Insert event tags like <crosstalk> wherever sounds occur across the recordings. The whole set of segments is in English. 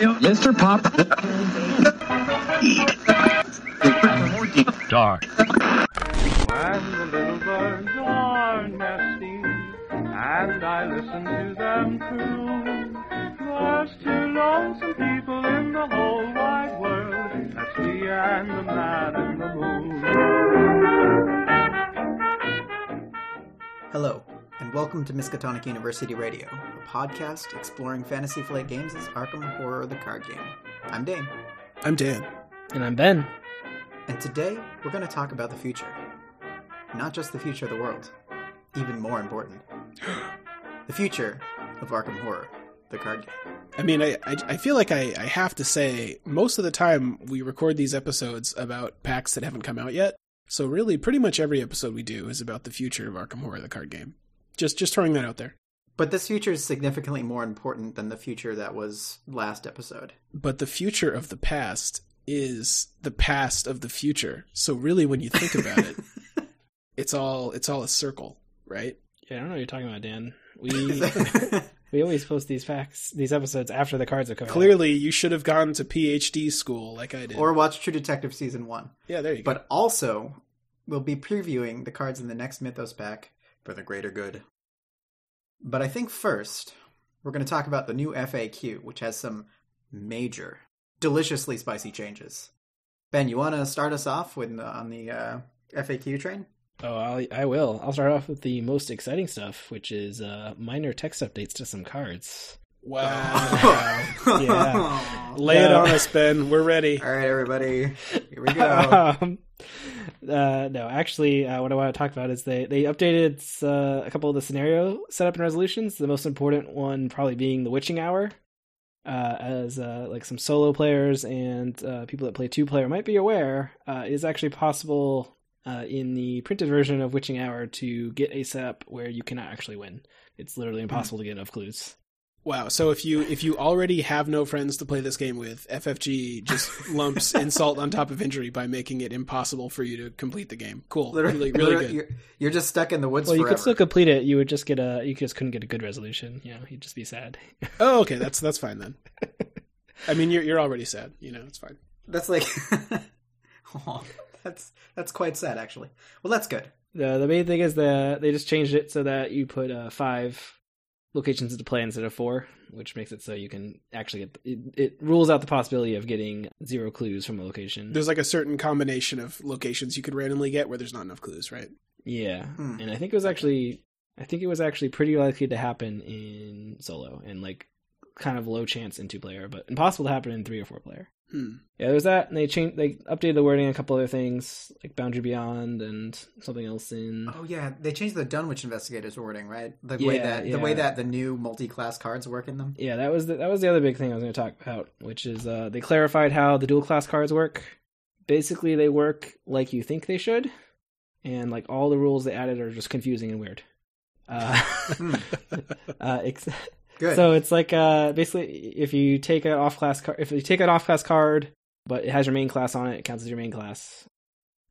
Mr. Pop. Eat. Dark. And the little birds are nesting, and I listen to them coo. There's two lonesome people in the whole wide world. That's me and the man in the moon. Hello, and welcome to Miskatonic University Radio, a podcast exploring Fantasy Flight Games' as Arkham Horror the Card Game. I'm Dane, I'm Dan. And I'm Ben. and today we're going to talk about the future. Not just the future of the world, even more important, <gasps> the future of Arkham Horror, the card game. I mean, I, I, I feel like I, I have to say, most of the time we record these episodes about packs that haven't come out yet. So really, pretty much every episode we do is about the future of Arkham Horror, the card game. Just just throwing that out there. But this future is significantly more important than the future that was last episode. But the future of the past is the past of the future. So really, when you think about it, <laughs> it's all it's all a circle, right? Yeah, I don't know what you're talking about, Dan. We <laughs> <laughs> we always post these facts, these episodes after the cards are covered. Clearly, you should have gone to PhD school like I did. or watch True Detective Season 1. yeah, there you go. But also, we'll be previewing the cards in the next Mythos pack for the greater good. But I think first, we're going to talk about the new FAQ, which has some major, deliciously spicy changes. Ben, you want to start us off with uh, on the uh, FAQ train? Oh, I'll, I will. I'll start off with the most exciting stuff, which is uh, minor text updates to some cards. wow. <laughs> Yeah. <laughs> Lay it on us, Ben. We're ready. All right, everybody, here we go. <laughs> um, <laughs> uh, no, actually, uh, what I want to talk about is they they updated uh, a couple of the scenario setup and resolutions. The most important one probably being the witching hour, uh, as uh, like some solo players and uh, people that play two player might be aware, uh, it is actually possible uh, in the printed version of witching hour to get a setup where you cannot actually win. It's literally impossible to get enough clues. Wow. So if you if you already have no friends to play this game with, FFG just <laughs> lumps insult on top of injury by making it impossible for you to complete the game. Cool. Literally, really, really literally, good. You're, you're just stuck in the woods Well, you could still complete it. You would just get a. You just couldn't get a good resolution. You know, you'd just be sad. <laughs> Oh, okay. That's that's fine then. I mean, you're you're already sad. You know, it's fine. That's like, <laughs> Aw, that's that's quite sad, actually. Well, that's good. The the main thing is that they just changed it so that you put uh, five locations to play instead of four, which makes it so you can actually get it, it rules out the possibility of getting zero clues from a location. There's like a certain combination of locations you could randomly get where there's not enough clues, right? yeah, Hmm. and I think it was actually I think it was actually pretty likely to happen in solo and like kind of low chance in two player, but impossible to happen in three or four player. Hmm. Yeah, there's that, and they changed, they updated the wording, a couple other things like Boundary Beyond and something else in. Oh yeah, they changed the Dunwich Investigators wording, right? The way Yeah, that the way that the new multi-class cards work in them. Yeah, that was the, that was the other big thing I was going to talk about, which is uh, they clarified how the dual class cards work. Basically, they work like you think they should, and like all the rules they added are just confusing and weird. Uh, Hmm, <laughs> uh, ex- good. so it's like uh, basically if you take an off class card, if you take an off class card, but it has your main class on it, it counts as your main class.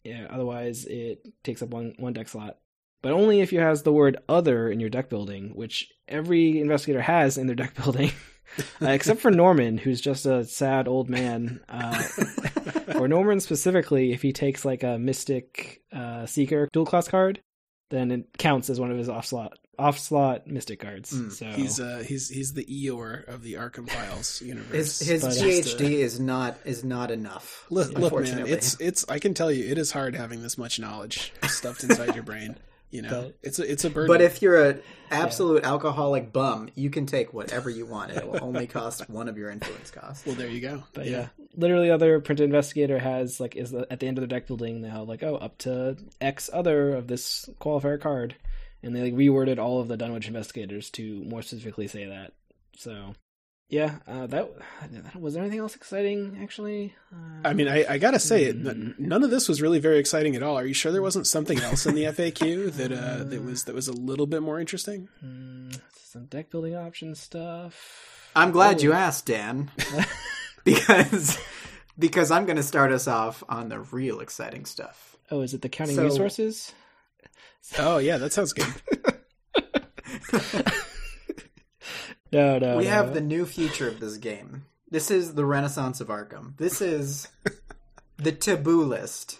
Yeah, otherwise it takes up one one deck slot. But only if you has the word other in your deck building, which every investigator has in their deck building, <laughs> uh, except for Norman, who's just a sad old man. Uh, <laughs> for Norman specifically, if he takes like a Mystic uh, Seeker dual class card, then it counts as one of his off slot off slot Mystic cards. Mm, so He's uh he's he's the Eeyore of the Arkham Files universe. his his but- GHD is not is not enough. Look, look, man, it's it's. I can tell you, it is hard having this much knowledge stuffed inside your brain. <laughs> You know, But- it's a it's a burden. But if you're an absolute alcoholic bum, you can take whatever you want. It will only cost one of your influence costs. well, there you go. But yeah. literally, other printed investigator has like is at the end of their deck building now like oh up to X other of this qualifier card, and they like reworded all of the Dunwich investigators to more specifically say that. So yeah, uh, that was there anything else exciting actually? Uh, I mean, I, I gotta say, it, Hmm. none of this was really very exciting at all. Are you sure there wasn't something else in the FAQ that uh, that was that was a little bit more interesting? hmm, some deck building option stuff. I'm glad Oh. you asked, Dan, <laughs> because because I'm going to start us off on the real exciting stuff. Oh, is it the counting So- resources? Oh yeah, that sounds good. <laughs> No, no. we no. have the new feature of this game This is the Renaissance of Arkham. This is <laughs> the taboo list,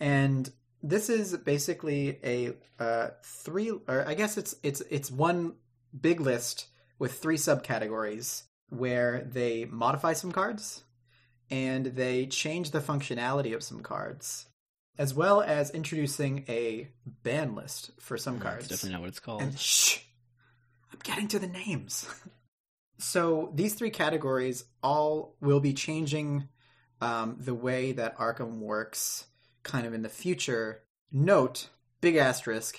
and this is basically a uh, three, or I guess it's it's it's one big list with three subcategories where they modify some cards and they change the functionality of some cards, as well as introducing a ban list for some cards. That's definitely not what it's called. And shh, I'm getting to the names. so these three categories all will be changing um, the way that Arkham works kind of in the future. Note, big asterisk,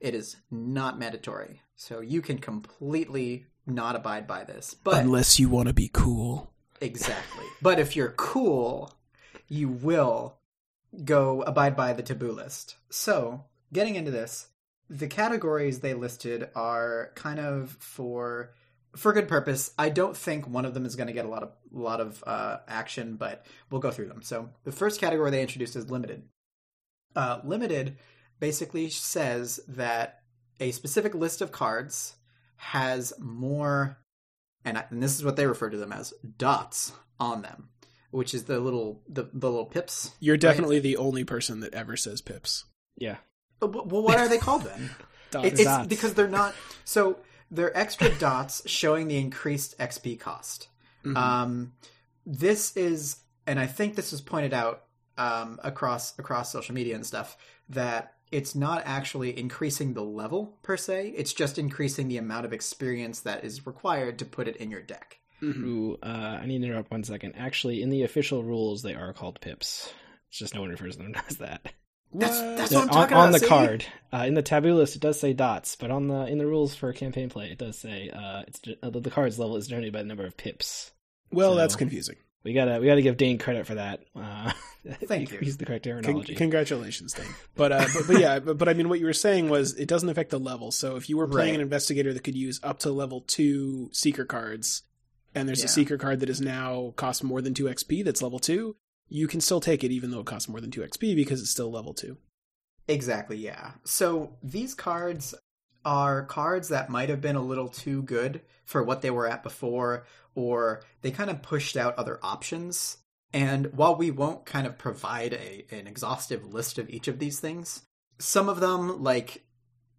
it is not mandatory. So you can completely not abide by this. But Unless you want to be cool. Exactly. but if you're cool, you will go abide by the taboo list. So, getting into this, the categories they listed are kind of for for good purpose. I don't think one of them is going to get a lot of a lot of uh, action, but we'll go through them. So, the first category they introduced is limited. Uh, limited basically says that a specific list of cards has more and, I, and this is what they refer to them as dots on them, which is the little the, the little pips. You're definitely the only person that ever says pips. yeah. Well, what are they called then? <laughs> Dots. It- it's Dots. because they're not. So they're extra dots showing the increased XP cost. Mhm. Um, this is, and I think this was pointed out um, across across social media and stuff that it's not actually increasing the level per se. It's just increasing the amount of experience that is required to put it in your deck. Mhm. Ooh, uh, I need to interrupt one second. Actually, in the official rules, they are called pips. It's just no one refers to them <laughs> as that. That's What? that's Yeah, what I'm on, talking on about. the see? card, uh, in the taboo list, it does say dots, but on the in the rules for campaign play, it does say uh, it's uh, the, the card's level is generated by the number of pips. Well, So- that's confusing. We gotta we gotta give Dane credit for that. Uh, <laughs> Thank you. He's the correct Con- terminology. congratulations, Dane. But, uh, but but yeah, but, but I mean, what you were saying was it doesn't affect the level. So if you were playing Right. an investigator that could use up to level two seeker cards, and there's Yeah. a seeker card that is now costs more than two XP, that's level two, you can still take it even though it costs more than two XP because it's still level two. Exactly, yeah. So these cards are cards that might have been a little too good for what they were at before, or they kind of pushed out other options. And while we won't kind of provide a, an exhaustive list of each of these things, some of them, like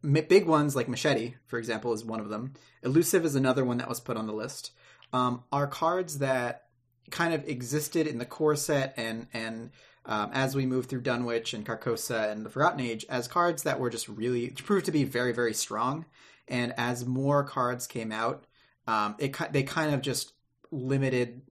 big ones like Machete, for example, is one of them. Elusive is another one that was put on the list. Um, are cards that kind of existed in the core set and and um, as we move through Dunwich and Carcosa and the Forgotten Age as cards that were just really proved to be very very strong. And as more cards came out, um, it they kind of just limited.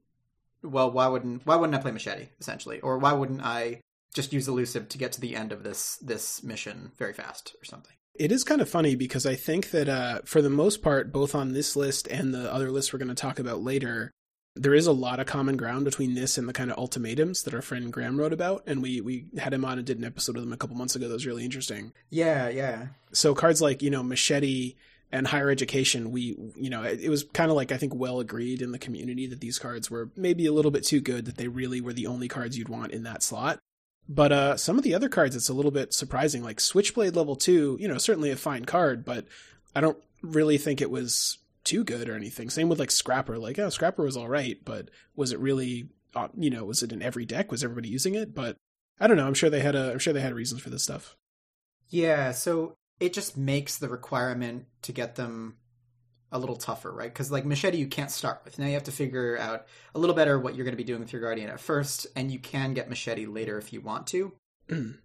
Well, why wouldn't why wouldn't I play Machete essentially, or why wouldn't I just use Elusive to get to the end of this this mission very fast or something? It is kind of funny because I think that uh, for the most part, both on this list and the other list we're going to talk about later, there is a lot of common ground between this and the kind of ultimatums that our friend Graham wrote about. And we, we had him on and did an episode of them a couple months ago that was really interesting. Yeah, yeah, So cards like, you know, Machete and Higher Education, we, you know, it, it was kind of like, I think, well agreed in the community that these cards were maybe a little bit too good, that they really were the only cards you'd want in that slot. But uh, some of the other cards, it's a little bit surprising. Like Switchblade level two, you know, certainly a fine card, but I don't really think it was too good or anything. Same with like Scrapper. Like, oh, Scrapper was all right, but was it really, uh, you know, was it in every deck? Was everybody using it? But I don't know. I'm sure they had a, I'm sure they had reasons for this stuff. yeah. So it just makes the requirement to get them a little tougher, right? Because like Machete, you can't start with. Now you have to figure out a little better what you're going to be doing with your Guardian at first, and you can get Machete later if you want to. Mm.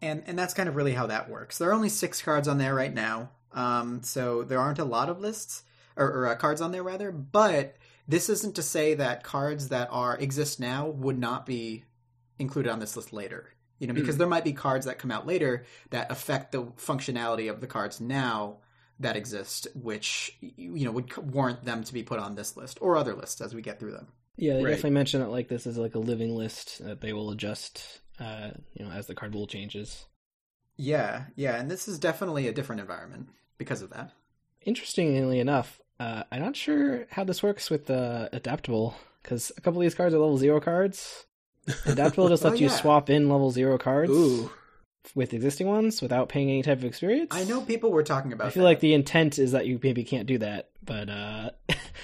and and that's kind of really how that works. There are only six cards on there right now, um, so there aren't a lot of lists or, or uh, cards on there rather. But this isn't to say that cards that are exist now would not be included on this list later. You know, because there might be cards that come out later that affect the functionality of the cards now that exist, which you know would warrant them to be put on this list or other lists as we get through them. yeah, they Right. definitely mention it like this is like a living list that they will adjust, uh, you know, as the card pool changes. Yeah, yeah, and this is definitely a different environment because of that. Interestingly enough, uh, I'm not sure how this works with uh, adaptable because a couple of these cards are level zero cards. <laughs> Adaptable just Oh, lets you swap in level zero cards. Ooh. with existing ones without paying any type of experience. I know people were talking about. I feel that. like the intent is that you maybe can't do that, but uh,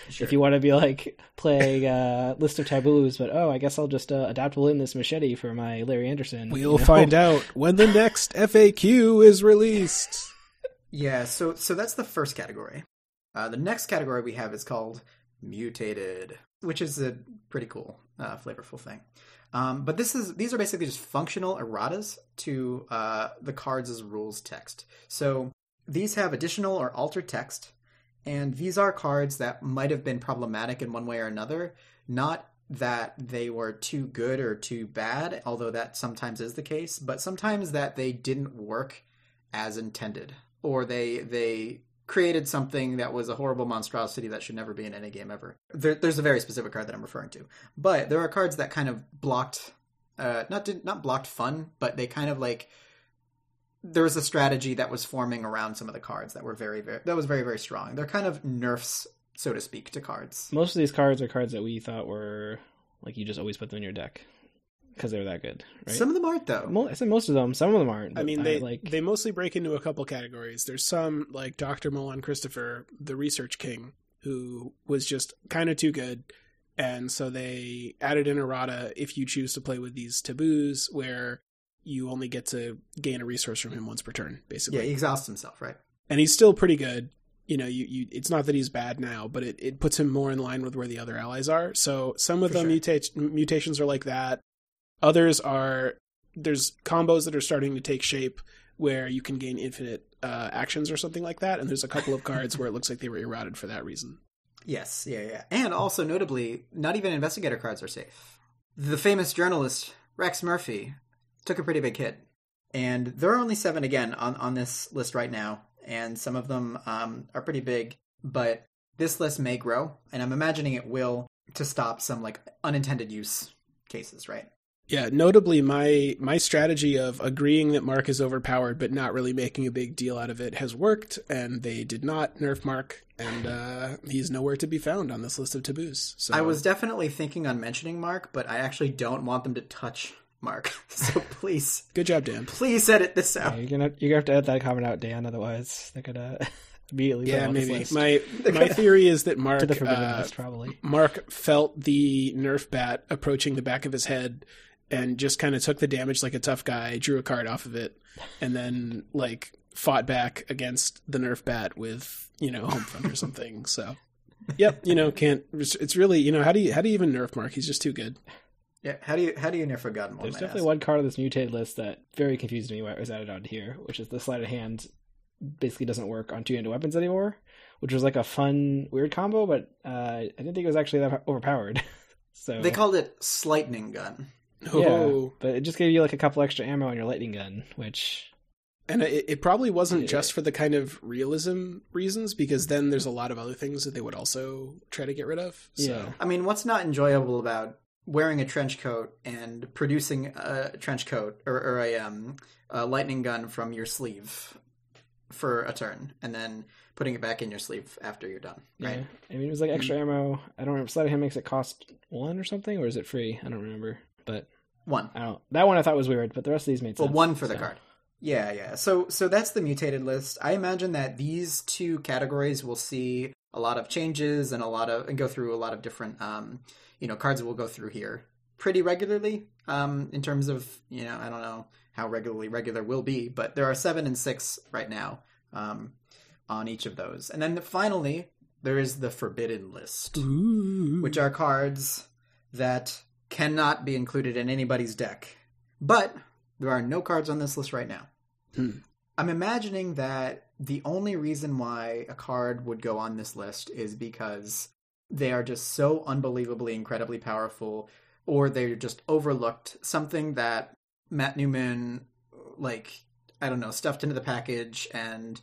Sure. <laughs> if you want to be like playing uh, list of taboos, but oh, I guess I'll just uh, adaptable in this machete for my Larry Anderson. We'll you know? find out when the next FAQ is released. <laughs> Yeah, so so that's the first category. Uh, the next category we have is called mutated, which is a pretty cool, uh, flavorful thing. Um, but this is these are basically just functional erratas to uh, the cards' as rules text. So these have additional or altered text, and these are cards that might have been problematic in one way or another. Not that they were too good or too bad, although that sometimes is the case, but sometimes that they didn't work as intended, or they they created something that was a horrible monstrosity that should never be in any game ever. There, there's a very specific card that I'm referring to, but there are cards that kind of blocked, uh, not did, not blocked fun, but they kind of like there was a strategy that was forming around some of the cards that were very very that was very very strong. They're kind of nerfs, so to speak, to cards. Most of these cards are cards that we thought were like you just always put them in your deck because they were that good, right? Some of them aren't though. Mo- I said most of them. Some of them aren't. I mean, they like they mostly break into a couple categories. There's some like Dr. Milan Christopher, the research king, who was just kind of too good, and so they added in errata if you choose to play with these taboos, where you only get to gain a resource from him once per turn, basically. Yeah, he exhausts himself, right? and he's still pretty good. You know, you, you it's not that he's bad now, but it, it puts him more in line with where the other allies are. So some of For the sure. mutate, mutations are like that. Others are there's combos that are starting to take shape where you can gain infinite uh, actions or something like that. And there's a couple of cards where it looks like they were errated for that reason. Yes, yeah, yeah. And also notably, not even investigator cards are safe. The famous journalist Rex Murphy took a pretty big hit. And there are only seven again on, on this list right now, and some of them um, are pretty big, but this list may grow, and I'm imagining it will to stop some like unintended use cases, right? Yeah, notably my my strategy of agreeing that Mark is overpowered but not really making a big deal out of it has worked, and they did not nerf Mark, and uh, he's nowhere to be found on this list of taboos. So I was definitely thinking on mentioning Mark, but I actually don't want them to touch Mark. <laughs> so please, good job, Dan. please edit this yeah, out. you're gonna you're gonna have to edit that comment out, Dan. Otherwise, they're gonna <laughs> immediately put it Yeah, on this maybe. list. My <laughs> my theory is that Mark to the uh, list, probably. Mark felt the Nerf bat approaching the back of his head and just kind of took the damage like a tough guy, drew a card off of it, and then like fought back against the Nerf bat with you know home front or <laughs> something. So, yep, you know can't. It's it's really you know how do you how do you even Nerf Mark? He's just too good. Yeah, how do you how do you never gun one? There's definitely ask? one card on this mutated list that very confused me why it was added on here, which is the sleight of hand basically doesn't work on two-handed weapons anymore, which was like a fun, weird combo, but uh, I didn't think it was actually that overpowered. <laughs> so They called it Slightning Gun. Oh, but it just gave you like a couple extra ammo on your lightning gun, which and it, it probably wasn't Yeah. just for the kind of realism reasons because then there's a lot of other things that they would also try to get rid of. So. Yeah. I mean, what's not enjoyable about wearing a trench coat and producing a trench coat or, or a, um, a lightning gun from your sleeve for a turn and then putting it back in your sleeve after you're done, right? yeah, I mean it was like extra ammo. I don't remember. Sleight of hand makes it cost one or something, or is it free? I don't remember, but One. I don't. That one I thought was weird, but the rest of these made sense. Well, one for the card. Yeah, yeah. So so that's the mutated list. I imagine that these two categories will see a lot of changes and a lot of and go through a lot of different um you know cards will go through here pretty regularly um in terms of you know I don't know how regularly regular will be, but there are 7 and 6 right now um on each of those. And then finally there is the forbidden list Ooh. which are cards that cannot be included in anybody's deck. But there are no cards on this list right now. Hmm. I'm imagining that the only reason why a card would go on this list is because they are just so unbelievably incredibly powerful or they're just overlooked something that Matt Newman like I don't know stuffed into the package and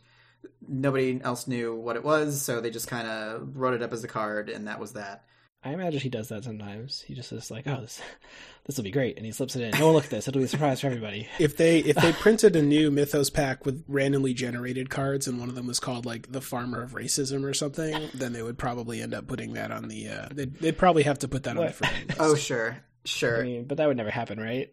nobody else knew what it was so they just kind of wrote it up as a card and that was that. I imagine he does that sometimes. He just is like, "Oh, this <laughs> this will be great," and he slips it in. No one look at this; it'll be a surprise for everybody. <laughs> If they if they printed a new Mythos pack with randomly generated cards and one of them was called like the Farmer of Racism or something, then they would probably end up putting that on the. Uh, they'd, they'd probably have to put that on the What? forbidden list. <laughs> Oh sure, sure. I mean, but that would never happen, right?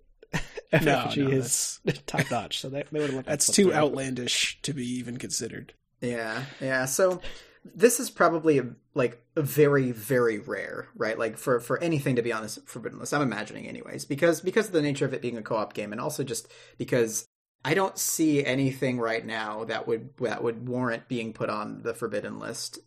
FFG no, is top notch. So they, they would have let That's too through. outlandish to be even considered. Yeah, yeah. So this is probably a, like a very, very rare, right? Like for for anything to be on this forbidden list. I'm imagining, anyways, because because of the nature of it being a co-op game, and also just because I don't see anything right now that would that would warrant being put on the forbidden list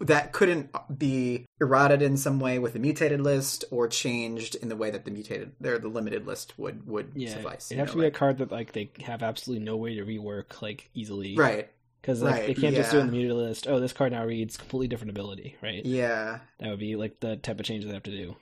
that couldn't be eroded in some way with the mutated list or changed in the way that the mutated or the limited list would would Yeah, suffice. it you has know, to be a card that like they have absolutely no way to rework like easily, right. Because like, right, they can't just do it in the muted list. Oh, this card now reads completely different ability, right? Yeah, That would be like the type of change they have to do.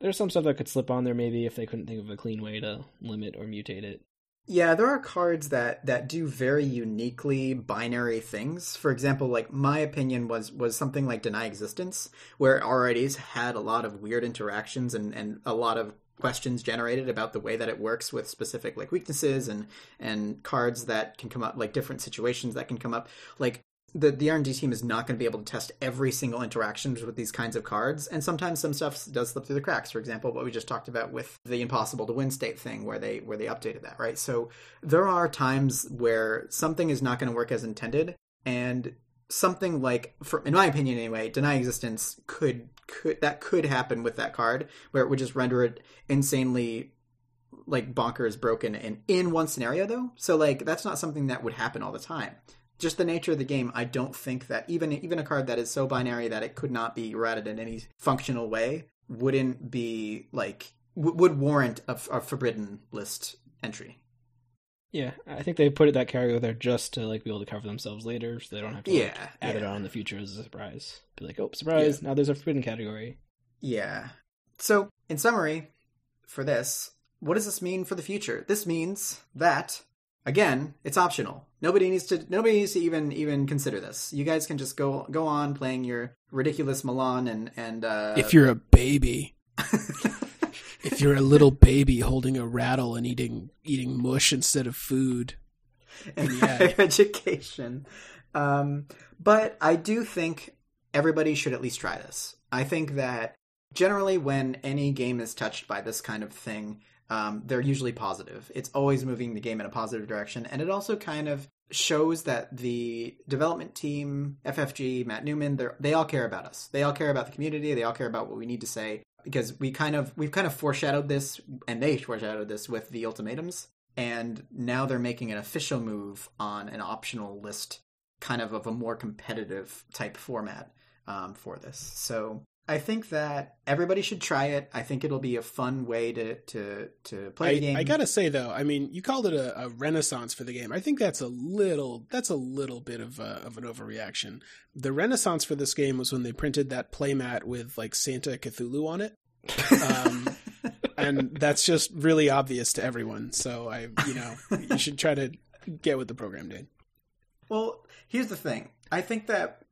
There's some stuff that could slip on there maybe if they couldn't think of a clean way to limit or mutate it. Yeah, there are cards that that do very uniquely binary things. For example, like my opinion was was something like Deny Existence, where RIDs had a lot of weird interactions and and a lot of questions generated about the way that it works with specific like weaknesses and and cards that can come up like different situations that can come up like the the R&D team is not going to be able to test every single interaction with these kinds of cards, and sometimes some stuff does slip through the cracks. For example, what we just talked about with the impossible to win state thing, where they where they updated that, right? So there are times where something is not going to work as intended, and something like, for, in my opinion anyway, deny existence could could that could happen with that card, where it would just render it insanely like bonkers broken in in one scenario though. So like that's not something that would happen all the time just the nature of the game, I don't think that even even a card that is so binary that it could not be routed in any functional way wouldn't be like w- would warrant a, a forbidden list entry. Yeah, I think they put it that carrier there just to like be able to cover themselves later, so they don't have to like, Yeah, add it on in the future as a surprise. Be like, oh, surprise! Now there's a forbidden category. Yeah. So, in summary, for this, what does this mean for the future? This means that again, it's optional. Nobody needs to nobody needs to even even consider this. You guys can just go go on playing your ridiculous Milan and and uh if you're a baby, <laughs> <laughs> if you're a little baby holding a rattle and eating eating mush instead of food, and <laughs> Yeah. education. Um, but I do think everybody should at least try this. I think that generally, when any game is touched by this kind of thing, um, they're usually positive. It's always moving the game in a positive direction, and it also kind of shows that the development team, FFG, Matt Newman, they they all care about us. They all care about the community. They all care about what we need to say because we kind of we've kind of foreshadowed this, and they foreshadowed this with the ultimatums and now they're making an official move on an optional list kind of of a more competitive type format um, for this. So i think that everybody should try it i think it'll be a fun way to to to play the I, game I gotta say though, I mean, you called it a, a renaissance for the game. I think that's a little that's a little bit of a, of an overreaction. The renaissance for this game was when they printed that playmat with like Santa Cthulhu on it. Um, <laughs> and that's just really obvious to everyone. So I, you know, you should try to get with the program, Dane. Well, here's the thing. I think that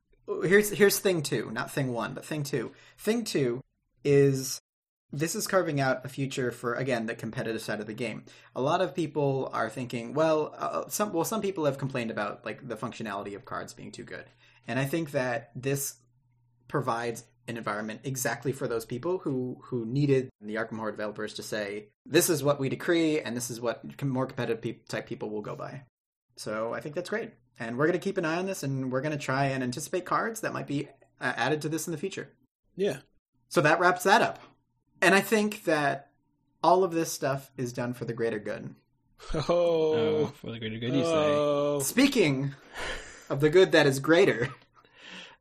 here's here's thing two, not thing one, but thing two. Thing two is this is carving out a future for again the competitive side of the game. A lot of people are thinking, well, uh, some well some people have complained about like the functionality of cards being too good, and I think that this provides an environment exactly for those people who who needed the Arkham Horror developers to say this is what we decree and this is what more competitive pe- type people will go by. So I think that's great, and we're going to keep an eye on this, and we're going to try and anticipate cards that might be uh, added to this in the future. Yeah. So that wraps that up, and I think that all of this stuff is done for the greater good. Oh, Oh. for the greater good, you say. oh. Speaking of the good that is greater,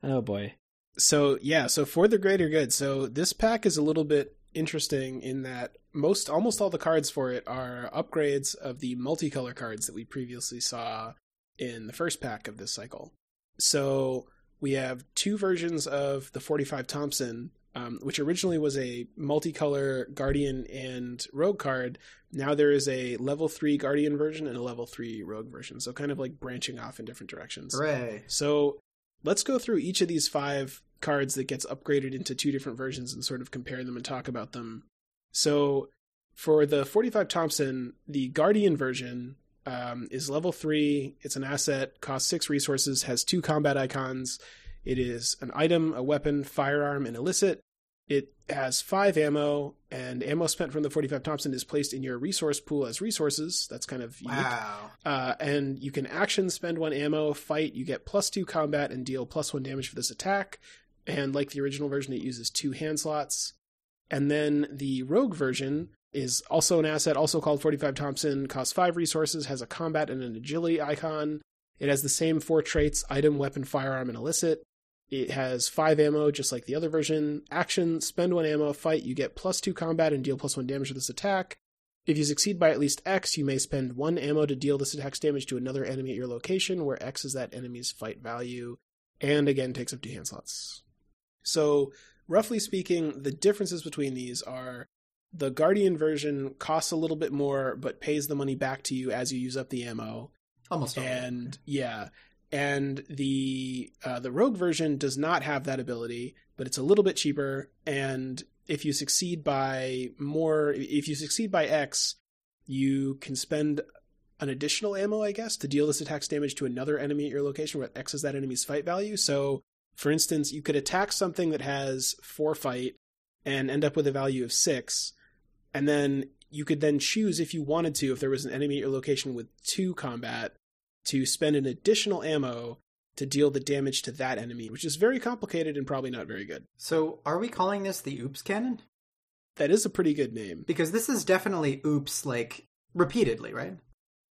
Oh boy. So yeah, so for the greater good. So this pack is a little bit interesting in that most almost all the cards for it are upgrades of the multicolor cards that we previously saw in the first pack of this cycle. So we have two versions of the 45 Thompson, um, which originally was a multicolor Guardian and Rogue card. Now there is a level three Guardian version and a level three Rogue version. So kind of like branching off in different directions. hooray! So let's go through each of these five cards that gets upgraded into two different versions and sort of compare them and talk about them. So for the 45 Thompson, the Guardian version um, is level three. It's an asset, costs six resources, has two combat icons. It is an item, a weapon, firearm, and illicit. It has five ammo, and ammo spent from the 45 Thompson is placed in your resource pool as resources. That's kind of unique. Wow. Uh, and you can action spend one ammo, fight, you get plus two combat, and deal plus one damage for this attack. And like the original version, it uses two hand slots. And then the Rogue version is also an asset, also called 45 Thompson, costs five resources, has a combat and an agility icon. It has the same four traits item, weapon, firearm, and illicit. It has five ammo, just like the other version. Action, spend one ammo, fight, you get plus two combat and deal plus one damage with this attack. If you succeed by at least X, you may spend one ammo to deal this attack's damage to another enemy at your location, where X is that enemy's fight value, and again takes up two hand slots. So, roughly speaking, the differences between these are the Guardian version costs a little bit more, but pays the money back to you as you use up the ammo. Almost all. And yeah, and the uh, the Rogue version does not have that ability, but it's a little bit cheaper. And if you succeed by more, if you succeed by X, you can spend an additional ammo, I guess, to deal this attack's damage to another enemy at your location, where X is that enemy's fight value. So, for instance, you could attack something that has four fight and end up with a value of six, and then you could then choose if you wanted to, if there was an enemy at your location with two combat, to spend an additional ammo to deal the damage to that enemy, which is very complicated and probably not very good. So, are we calling this the oops cannon? That is a pretty good name. Because this is definitely oops, like, repeatedly, right?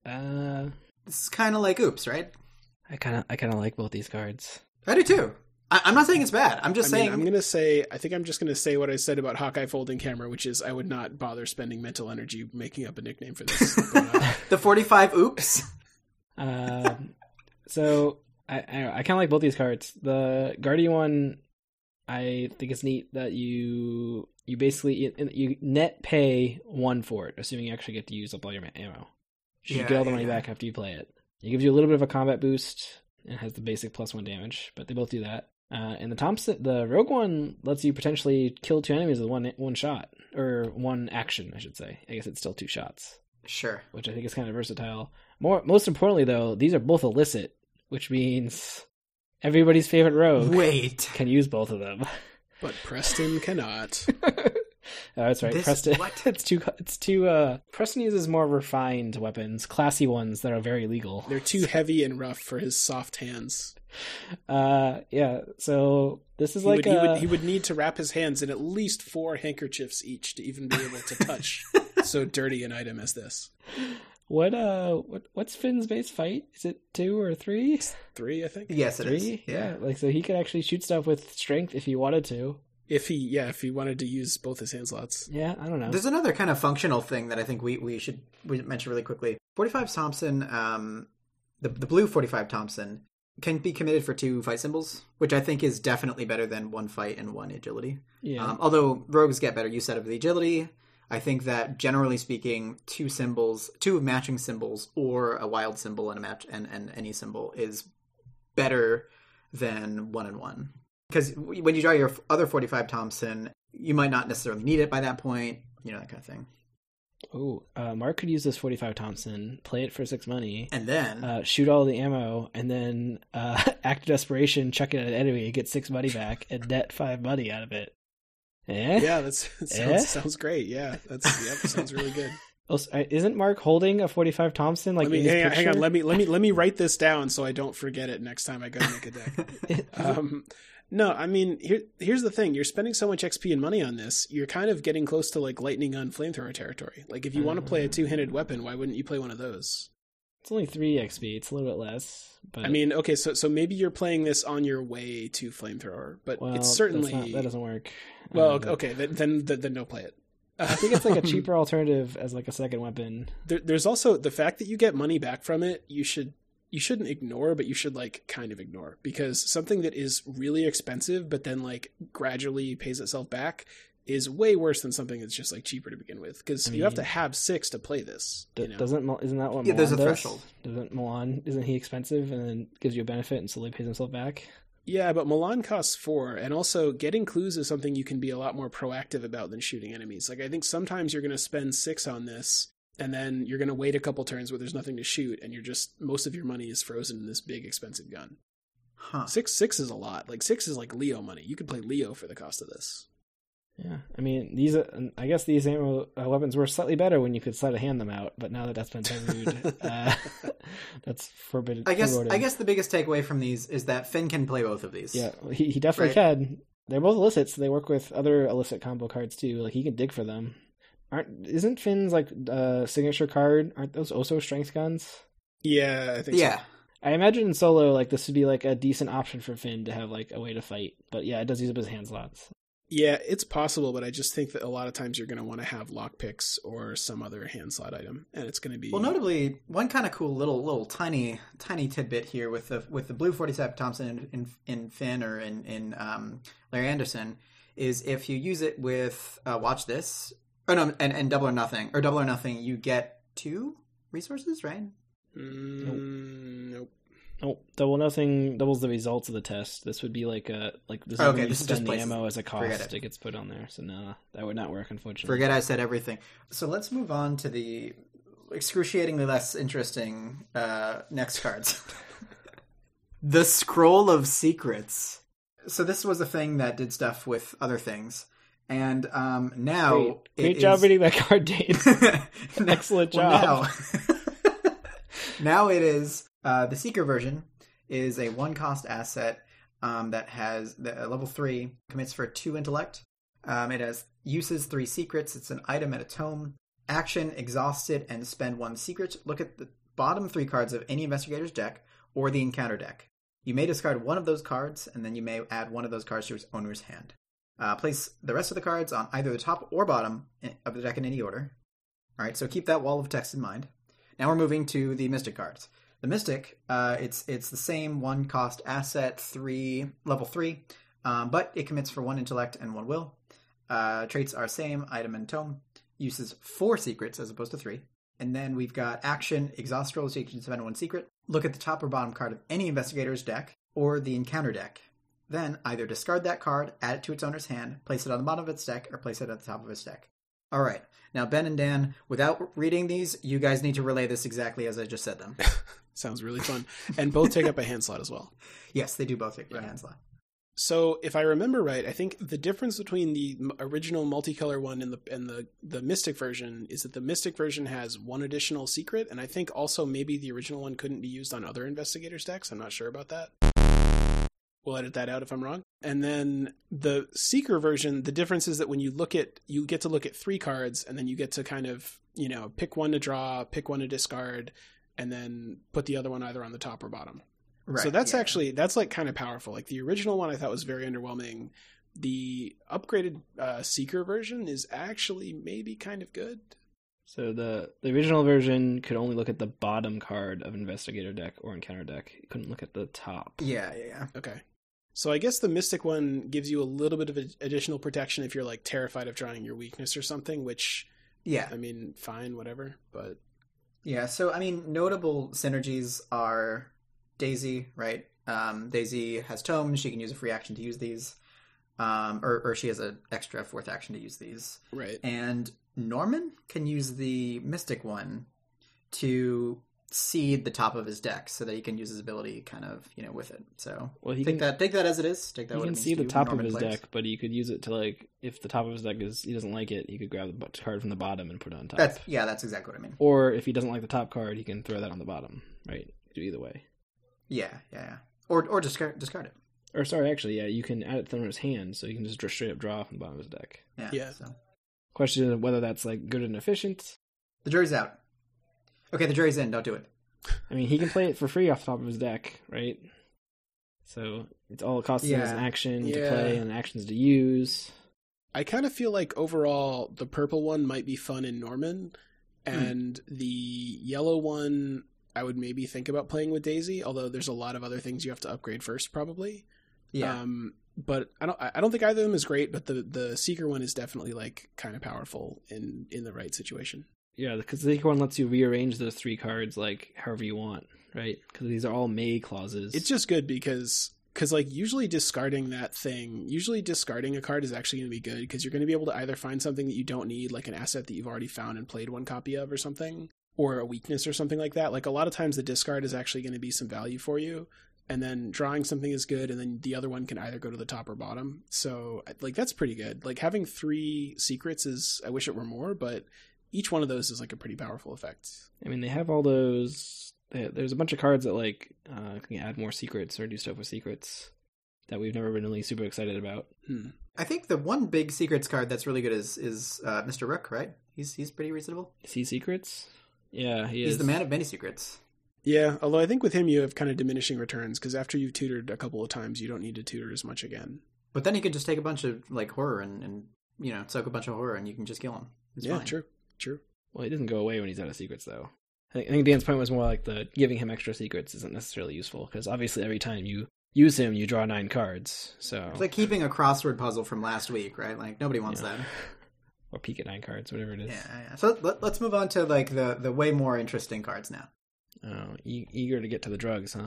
Uh, This is kind of like oops, right? I kind of I kind of like both these cards. I do too. I- I'm not saying it's bad. I'm just I mean, saying. I'm gonna say, I think I'm just gonna say what I said about Hawkeye folding camera, which is I would not bother spending mental energy making up a nickname for this. <laughs> But, uh, the 45 oops. Um, so I I, I kind of like both these cards. The Guardian one, I think it's neat that you you basically you net pay one for it, assuming you actually get to use up all your ammo. You Yeah, get all the yeah, money yeah. back after you play it. It gives you a little bit of a combat boost and has the basic plus one damage, but they both do that. Uh, and the Thompson, the Rogue one lets you potentially kill two enemies with one one shot or one action, I should say. I guess it's still two shots Sure. which I think is kind of versatile. More, most importantly, though, these are both illicit, which means everybody's favorite rogue Wait. can use both of them. but Preston cannot. <laughs> Oh, that's right, This- Preston. what? <laughs> it's too. It's too. Uh, Preston uses more refined weapons, classy ones that are very legal. They're too heavy and rough for his soft hands. Uh, yeah. So this is He, like would, he, would, he would need to wrap his hands in at least four handkerchiefs each to even be able to touch <laughs> so dirty an item as this. what? Uh, what? What's Finn's base fight? Is it two or three? Three, I think. Yes, it is. Three? Yeah. Like so, he could actually shoot stuff with strength if he wanted to. If he, yeah, if he wanted to use both his hand slots. Yeah, I don't know. There's another kind of functional thing that I think we, we should we mention really quickly. 45 Thompson, um, the the blue 45 Thompson can be committed for two fight symbols, which I think is definitely better than one fight and one agility. yeah. Um, although rogues get better use out of the agility, I think that generally speaking, two symbols, two matching symbols, or a wild symbol and a match and, and any symbol is better than one and one. Because when you draw your other forty-five Thompson, you might not necessarily need it by that point. You know that kind of thing. Oh, uh, Mark could use this 45 Thompson, play it for six money, And then uh, shoot all the ammo, and then uh, <laughs> act of desperation, chuck it at an enemy, get six money back, and net five money out of it. Eh? Yeah, that's that sounds, Eh? sounds great. Yeah, that's yep, sounds really good. <laughs> Oh, uh, isn't Mark holding a 45 Thompson? Like me hang on, hang on. Let me let me let me write this down so I don't forget it next time I go make a deck. <laughs> um, no, I mean here here's the thing: you're spending so much XP and money on this, you're kind of getting close to like lightning on flamethrower territory. Like if you want to play a two handed weapon, why wouldn't you play one of those? It's only three XP. It's a little bit less. But I mean, okay, so so maybe you're playing this on your way to flamethrower, but well, it's certainly not- that doesn't work. well. Uh, okay, okay, then then then, no play it. I think it's like a <laughs> cheaper alternative as like a second weapon. there, there's also the fact that you get money back from it you should you shouldn't ignore but you should like kind of ignore because something that is really expensive but then like gradually pays itself back is way worse than something that's just like cheaper to begin with because I you have to mm. have six to play this D- you know? Doesn't isn't that what Yeah, Milan there's a does? threshold. Doesn't Milan isn't he expensive and then gives you a benefit and slowly pays himself back? yeah but milan costs four and also getting clues is something you can be a lot more proactive about than shooting enemies like i think sometimes you're going to spend six on this and then you're going to wait a couple turns where there's nothing to shoot and you're just most of your money is frozen in this big expensive gun huh. Six six is a lot. Like six is like Leo money. You could play Leo for the cost of this. Yeah, I mean these. Uh, I guess these ammo uh, weapons were slightly better when you could sleight of hand them out, but now that that's been <laughs> tabooed, uh, <laughs> that's forbidden. I guess foreboding. I guess the biggest takeaway from these is that Finn can play both of these. Yeah, he, he definitely Right. can. They're both illicit, so they work with other illicit combo cards too. Like he can dig for them. Aren't isn't Finn's like uh, signature card? Aren't those also strength guns? Yeah, I think Yeah. so. I imagine in solo, like this would be like a decent option for Finn to have like a way to fight. But yeah, it does use up his hand slots. Yeah, it's possible, but I just think that a lot of times you're going to want to have lockpicks or some other hand slot item, and it's going to be Well, notably, one kind of cool little little tiny tiny tidbit here with the with the blue forty seven Thompson in, in in Finn or in in um, Larry Anderson is if you use it with uh, watch this or no and, and double or nothing or double or nothing you get two resources right Mm, nope. Oh, double nothing doubles the results of the test. This would be like a like this is Okay, when you this is just the ammo as a Forget cost. it. It. gets put on there. So no, that would not work unfortunately. forget I said everything so let's move on to the excruciatingly less interesting uh, next cards <laughs> the scroll of secrets so this was a thing that did stuff with other things and um, now Great, great job is- reading that card, Dane. Excellent <laughs> Well, job. now, <laughs> now it is uh, the seeker version is a one cost asset um, that has the uh, level three commits for two intellect. Um, it has uses three secrets. It's an item at a tome. Action exhausted and spend one secret. Look at the bottom three cards of any investigator's deck or the encounter deck. You may discard one of those cards, and then you may add one of those cards to its owner's hand. Uh, place the rest of the cards on either the top or bottom of the deck in any order. All right, so keep that wall of text in mind. Now we're moving to the Mystic cards. The Mystic, uh, it's it's the same one cost asset, three level three, um, but it commits for one intellect and one will. Uh, traits are same, item and tome. Uses four secrets as opposed to three. And then we've got action, exhaust roll, so you can spend one secret. Look at the top or bottom card of any investigator's deck or the encounter deck. Then either discard that card, add it to its owner's hand, place it on the bottom of its deck, or place it at the top of its deck. All right. Now, Ben and Dan, without reading these, you guys need to relay this exactly as I just said them. <laughs> Sounds really fun, and both take up a hand slot as well. <laughs> yes, they do both take up a hand slot. So, if I remember right, I think the difference between the original multicolor one and the and the the Mystic version is that the Mystic version has one additional secret, and I think also maybe the original one couldn't be used on other investigators decks. I'm not sure about that. We'll edit that out if I'm wrong. And then the Seeker version, the difference is that when you look at you get to look at three cards, and then you get to kind of you know pick one to draw, pick one to discard, and then put the other one either on the top or bottom Right. so that's yeah. actually that's like kind of powerful like the original one i thought was very underwhelming the upgraded uh, seeker version is actually maybe kind of good So the the original version could only look at the bottom card of investigator deck or encounter deck. It couldn't look at the top. Yeah, yeah, yeah. okay so i guess the mystic one gives you a little bit of additional protection if you're like terrified of drawing your weakness or something which Yeah, i mean fine whatever but yeah. So, I mean, notable synergies are Daisy, right? Um, Daisy has tomes. She can use a free action to use these. Um, or, or she has an extra fourth action to use these. right And Norman can use the Mystic one to seed the top of his deck so that he can use his ability kind of, you know, with it. So Well, he take can that take that as it is. Take that he what it can means see to the top of his players. deck, but he could use it to like if the top of his deck is he doesn't like it, he could grab the card from the bottom and put it on top. That's yeah, that's exactly what I mean. Or if he doesn't like the top card, he can throw that on the bottom. Right? Do either way. Yeah, yeah, yeah. Or or discard discard it. Or sorry, actually, yeah, you can add it to his hand, so you can just dr- straight up draw from the bottom of his deck. Yeah. Yeah. So Question is whether that's like good and efficient. the jury's out. Okay, the jury's in. Don't do it. I mean, he can play it for free off the top of his deck, right? So it's all it costs him is an action Yeah. to play and actions to use. I kind of feel like overall the purple one might be fun in Norman, and the yellow one I would maybe think about playing with Daisy. Although there's a lot of other things you have to upgrade first, probably. Yeah. Um, but I don't. I don't think either of them is great. But the the Seeker one is definitely like kind of powerful in in the right situation. Yeah, because the Seeker one lets you rearrange those three cards like however you want, right? Because these are all may clauses. It's just good because because like usually discarding that thing, usually discarding a card is actually going to be good because you're going to be able to either find something that you don't need, like an asset that you've already found and played one copy of, or something, or a weakness or something like that. Like a lot of times, the discard is actually going to be some value for you. and then drawing something is good, and then the other one can either go to the top or bottom. So like that's pretty good. Like having three secrets is I wish it were more, but each one of those is like a pretty powerful effect. I mean, they have all those. they- There's a bunch of cards that like uh, can add more secrets or do stuff with secrets that we've never been really super excited about. Hmm. I think the one big secrets card that's really good is is uh, Mr. Rook, right? He's he's pretty reasonable. See secrets? Yeah, he is He's is the man of many secrets. Yeah, although I think with him you have kind of diminishing returns because after you've tutored a couple of times, you don't need to tutor as much again. But then he could just take a bunch of like horror and, and you know soak a bunch of horror, and you can just kill him. It's yeah, fine. true, true. Well, he doesn't go away when he's out of secrets, though. I think, I think Dan's point was more like the giving him extra secrets isn't necessarily useful because obviously every time you use him, you draw nine cards. So It's like keeping a crossword puzzle from last week, right? Like nobody wants Yeah. that. <laughs> or peek at nine cards, whatever it is. Yeah, yeah. So let, let's move on to like the the way more interesting cards now. Oh, e- eager to get to the drugs, huh?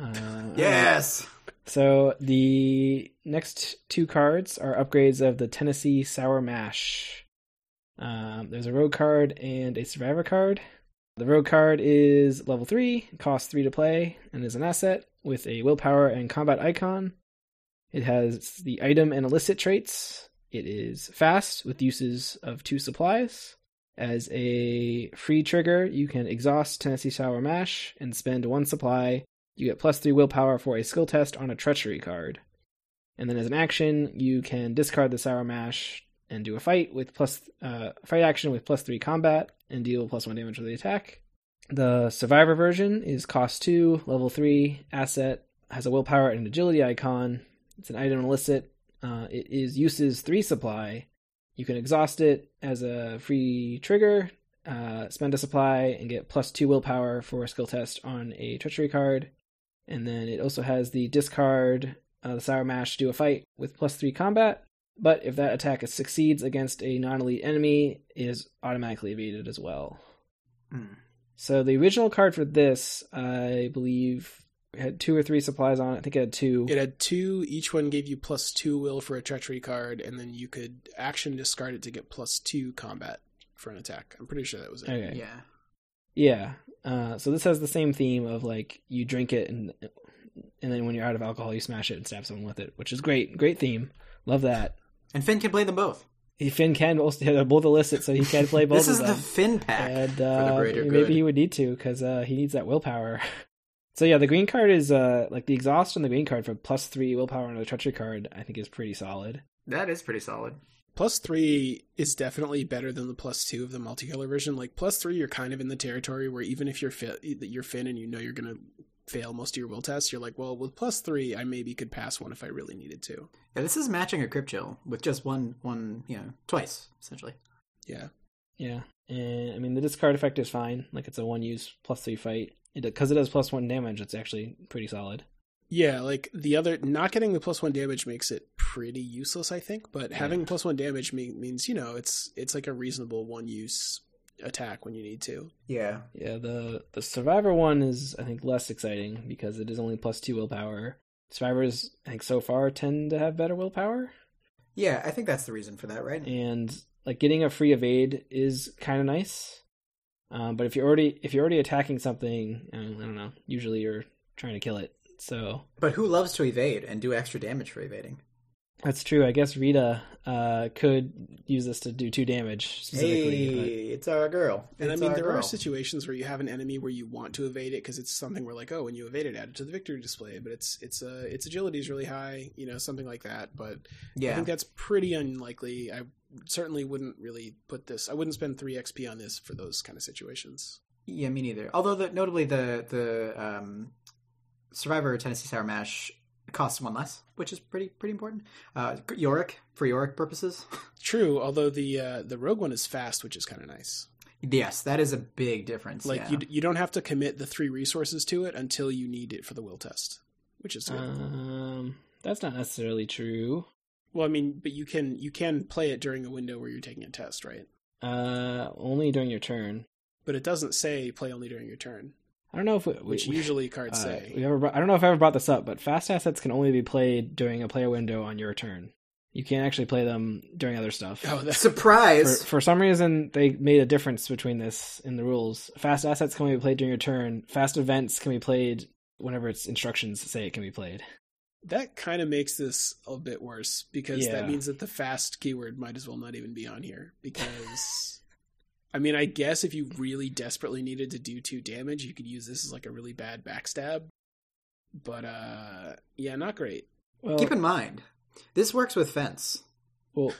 Uh, <laughs> Yes. So the next two cards are upgrades of the Tennessee Sour Mash. Um, there's a rogue card and a survivor card. The rogue card is level three, costs three to play, and is an asset with a willpower and combat icon. It has the item and illicit traits. It is fast with uses of two supplies. As a free trigger, you can exhaust Tennessee Sour Mash and spend one supply you get plus three willpower for a skill test on a treachery card. And then as an action, you can discard the sour mash and do a fight with plus uh, fight action with plus three combat and deal plus one damage with the attack. The survivor version is cost two, level three, asset, has a willpower and agility icon. It's an item illicit. Uh, it is uses three supply. You can exhaust it as a free trigger, uh, spend a supply, and get plus two willpower for a skill test on a treachery card. And then it also has the discard uh, the Sour Mash do a fight with plus three combat. But if that attack succeeds against a non elite enemy, it is automatically evaded as well. Hmm. So the original card for this, I believe, had two or three supplies on it. I think it had two. It had two. Each one gave you plus two will for a treachery card, and then you could action discard it to get plus two combat for an attack. I'm pretty sure that was it. Okay. Yeah. Yeah. Uh, so this has the same theme of like you drink it and and then when you're out of alcohol you smash it and stab someone with it, which is great. Great theme. Love that. And Finn can play them both. Finn can also they're both illicit, so he can play both this is the Finn pack. and the uh, greater maybe good. he would need to because uh, he needs that willpower. <laughs> so yeah, the green card is uh, like the exhaust on the green card for plus three willpower on the treachery card. I think is pretty solid. That is pretty solid. Plus three is definitely better than the plus two of the multicolor version. Like plus three, you're kind of in the territory where even if you're fi- you're Finn and you know you're gonna fail most of your will tests, you're like, well, with plus three, I maybe could pass one if I really needed to. Yeah, this is matching a crypt chill with just one one, you know, twice, essentially. Yeah, Yeah, and I mean the discard effect is fine. Like it's a one use plus three fight. It because it does plus one damage. It's actually pretty solid. yeah. Like the other, not getting the plus one damage makes it pretty useless, I think. But having plus one damage me- means you know it's it's like a reasonable one use attack when you need to. Yeah. Yeah, the the survivor one is I think less exciting because it is only plus two willpower. Survivors I think so far tend to have better willpower, Yeah, I think that's the reason for that, right? and like getting a free evade is kind of nice. Um, but if you're already if you're already attacking something, uh, I don't know. Usually you're trying to kill it. So But who loves to evade and do extra damage for evading? That's true. I guess Rita uh, could use this to do two damage specifically. but- Hey, it's our girl. And It's I mean, our there are situations where you have an enemy where you want to evade it because it's something where like, oh, when you evade it, add it to the victory display. But it's it's uh, its agility is really high, you know, something like that. But yeah. I think that's pretty unlikely. I certainly wouldn't really put this. I wouldn't spend three XP on this for those kind of situations. Yeah, me neither. Although the, notably the the um, Survivor Tennessee Sour Mash costs one less, which is pretty pretty important. Uh, Yorick for Yorick purposes. <laughs> True, although the uh, the rogue one is fast, which is kind of nice. yes, that is a big difference. Like yeah. you you don't have to commit the three resources to it until you need it for the will test, which is good. Um, that's not necessarily true. well, I mean, but you can you can play it during a window where you're taking a test, right? Uh, only during your turn. But it doesn't say play only during your turn, I don't know if we, which we, usually cards uh, say. we ever. brought- I don't know if I ever brought this up, but fast assets can only be played during a player window on your turn. You can't actually play them during other stuff. Oh, that, for, Surprise! for some reason, they made a difference between this in the rules. Fast assets can only be played during your turn. Fast events can be played whenever its instructions say it can be played. That kind of makes this a bit worse because Yeah. that means that the fast keyword might as well not even be on here. Because, I mean, I guess if you really desperately needed to do two damage, you could use this as like a really bad backstab. But, uh, yeah, not great. Well, Keep in mind, this works with fence. well,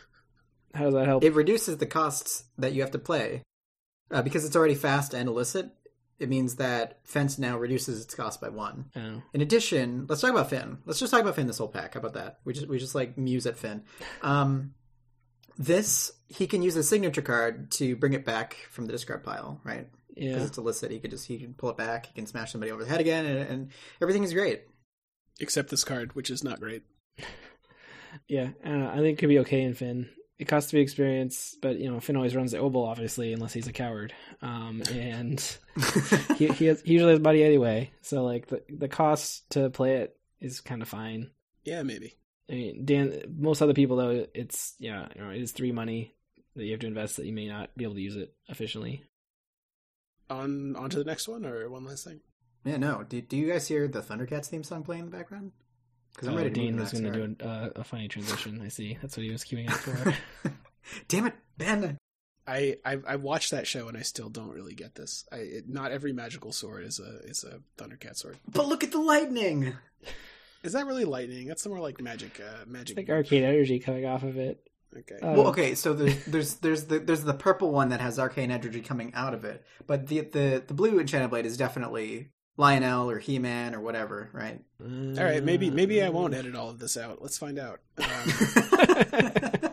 how does that help? It reduces the costs that you have to play uh, because it's already fast and illicit. It means that fence now reduces its cost by one. Oh. In addition, let's talk about Finn. Let's just talk about Finn this whole pack. How about that? We just we just like muse at Finn. Um, this he can use a signature card to bring it back from the discard pile, right? Yeah, Because it's illicit. He could just he can pull it back. He can smash somebody over the head again, and, and everything is great. Except this card, which is not great. <laughs> Yeah. I, don't know, I think it could be okay in Finn. It costs three experience, but you know Finn always runs the Obol, obviously, unless he's a coward. Um, <laughs> and <laughs> he he, has, he usually has buddy anyway, so like the the cost to play it is kind of fine. Yeah, maybe. I mean, Dan, most other people though, it's yeah, you know, it is three money that you have to invest that you may not be able to use it efficiently. On on to the next one, or one last thing? yeah, no. Do, do you guys hear the Thundercats theme song playing in the background? Because I'm Oh, ready to Dean move was going to do a, uh, a funny transition. I see. That's what he was queuing up for. <laughs> Damn it, Ben! I, I I watched that show and I still don't really get this. I it, not every magical sword is a is a Thundercat sword. But look at the lightning. Is that really lightning? That's more like magic. Uh, magic. like arcade energy coming off of it. Okay. Uh, Well, okay, so there's there's there's the there's the purple one that has arcane energy coming out of it, but the the the blue enchanted blade is definitely Lion-O or He Man or whatever, right? all right. Maybe maybe I Uh, won't edit all of this out. Let's find out. <laughs> Um,